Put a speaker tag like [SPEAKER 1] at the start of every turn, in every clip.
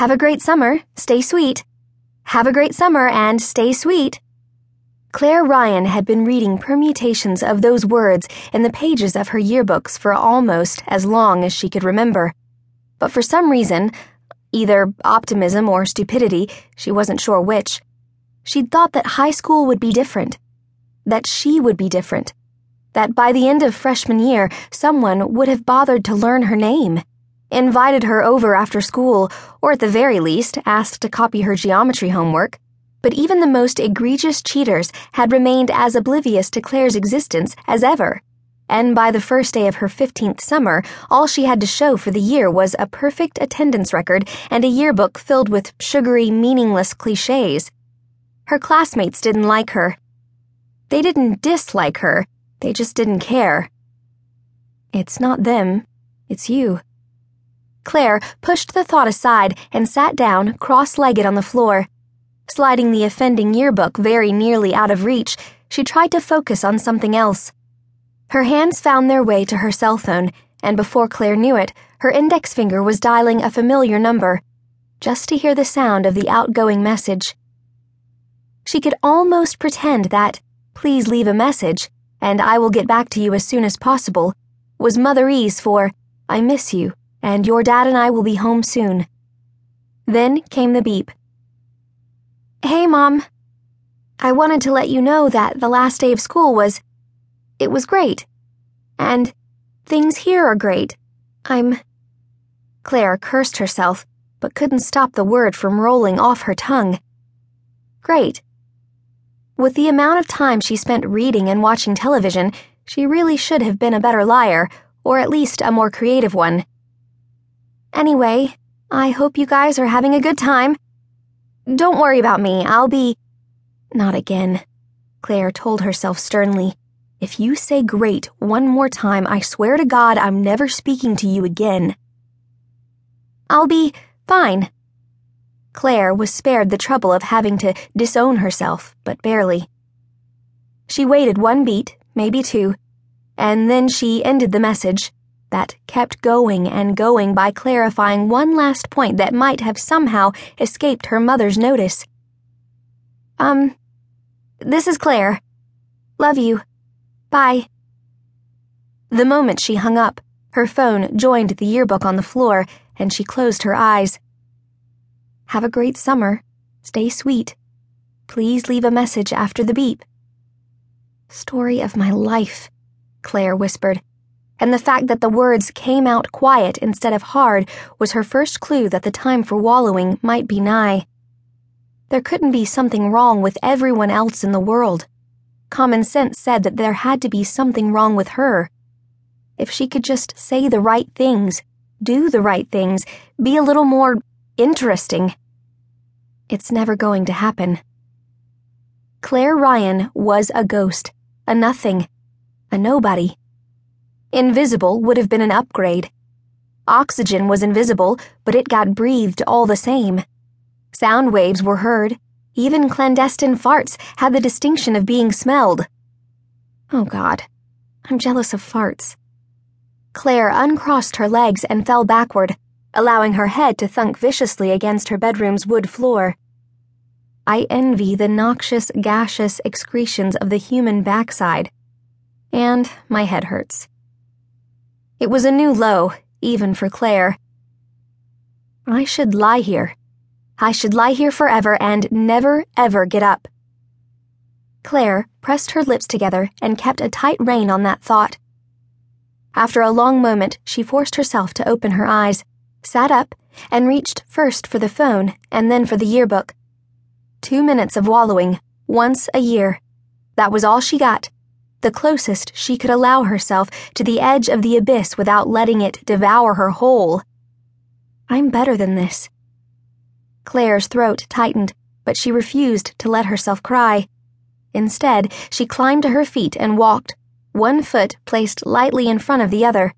[SPEAKER 1] Have a great summer, stay sweet. Have a great summer and stay sweet. Claire Ryan had been reading permutations of those words in the pages of her yearbooks for almost as long as she could remember. But for some reason, either optimism or stupidity, she wasn't sure which, she'd thought that high school would be different. That she would be different. That by the end of freshman year, someone would have bothered to learn her name, invited her over after school, or at the very least, asked to copy her geometry homework but even the most egregious cheaters had remained as oblivious to Claire's existence as ever. And by the first day of her 15th summer, all she had to show for the year was a perfect attendance record and a yearbook filled with sugary, meaningless cliches. Her classmates didn't like her. They didn't dislike her, they just didn't care. It's not them, it's you. Claire pushed the thought aside and sat down, cross legged on the floor. Sliding the offending yearbook very nearly out of reach, she tried to focus on something else. Her hands found their way to her cell phone, and before Claire knew it, her index finger was dialing a familiar number, just to hear the sound of the outgoing message. She could almost pretend that, please leave a message, and I will get back to you as soon as possible, was Motherese for, I miss you, and your dad and I will be home soon. Then came the beep. Hey, Mom. I wanted to let you know that the last day of school was. It was great. And things here are great. I'm. Claire cursed herself, but couldn't stop the word from rolling off her tongue. Great. With the amount of time she spent reading and watching television, she really should have been a better liar, or at least a more creative one. Anyway, I hope you guys are having a good time. Don't worry about me. I'll be. Not again, Claire told herself sternly. If you say great one more time, I swear to God I'm never speaking to you again. I'll be fine. Claire was spared the trouble of having to disown herself, but barely. She waited one beat, maybe two, and then she ended the message that kept going and going by clarifying one last point that might have somehow escaped her mother's notice. Um, this is Claire. Love you. Bye. The moment she hung up, her phone joined the yearbook on the floor and she closed her eyes. Have a great summer. Stay sweet. Please leave a message after the beep. Story of my life, Claire whispered and the fact that the words came out quiet instead of hard was her first clue that the time for wallowing might be nigh. There couldn't be something wrong with everyone else in the world. Common sense said that there had to be something wrong with her. If she could just say the right things, do the right things, be a little more interesting. It's never going to happen. Claire Ryan was a ghost, a nothing, a nobody. Invisible would have been an upgrade. Oxygen was invisible, but it got breathed all the same. Sound waves were heard. Even clandestine farts had the distinction of being smelled. Oh God, I'm jealous of farts. Claire uncrossed her legs and fell backward, allowing her head to thunk viciously against her bedroom's wood floor. I envy the noxious, gaseous excretions of the human backside. And my head hurts. It was a new low, even for Claire. I should lie here. I should lie here forever and never, ever get up. Claire pressed her lips together and kept a tight rein on that thought. After a long moment, she forced herself to open her eyes, sat up, and reached first for the phone and then for the yearbook. Two minutes of wallowing, once a year. That was all she got the closest she could allow herself to the edge of the abyss without letting it devour her whole. I'm better than this. Claire's throat tightened, but she refused to let herself cry. Instead, she climbed to her feet and walked, one foot placed lightly in front of the other,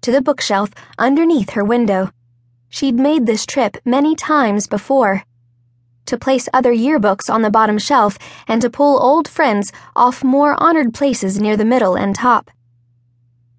[SPEAKER 1] to the bookshelf underneath her window. She'd made this trip many times before to place other yearbooks on the bottom shelf, and to pull old friends off more honored places near the middle and top.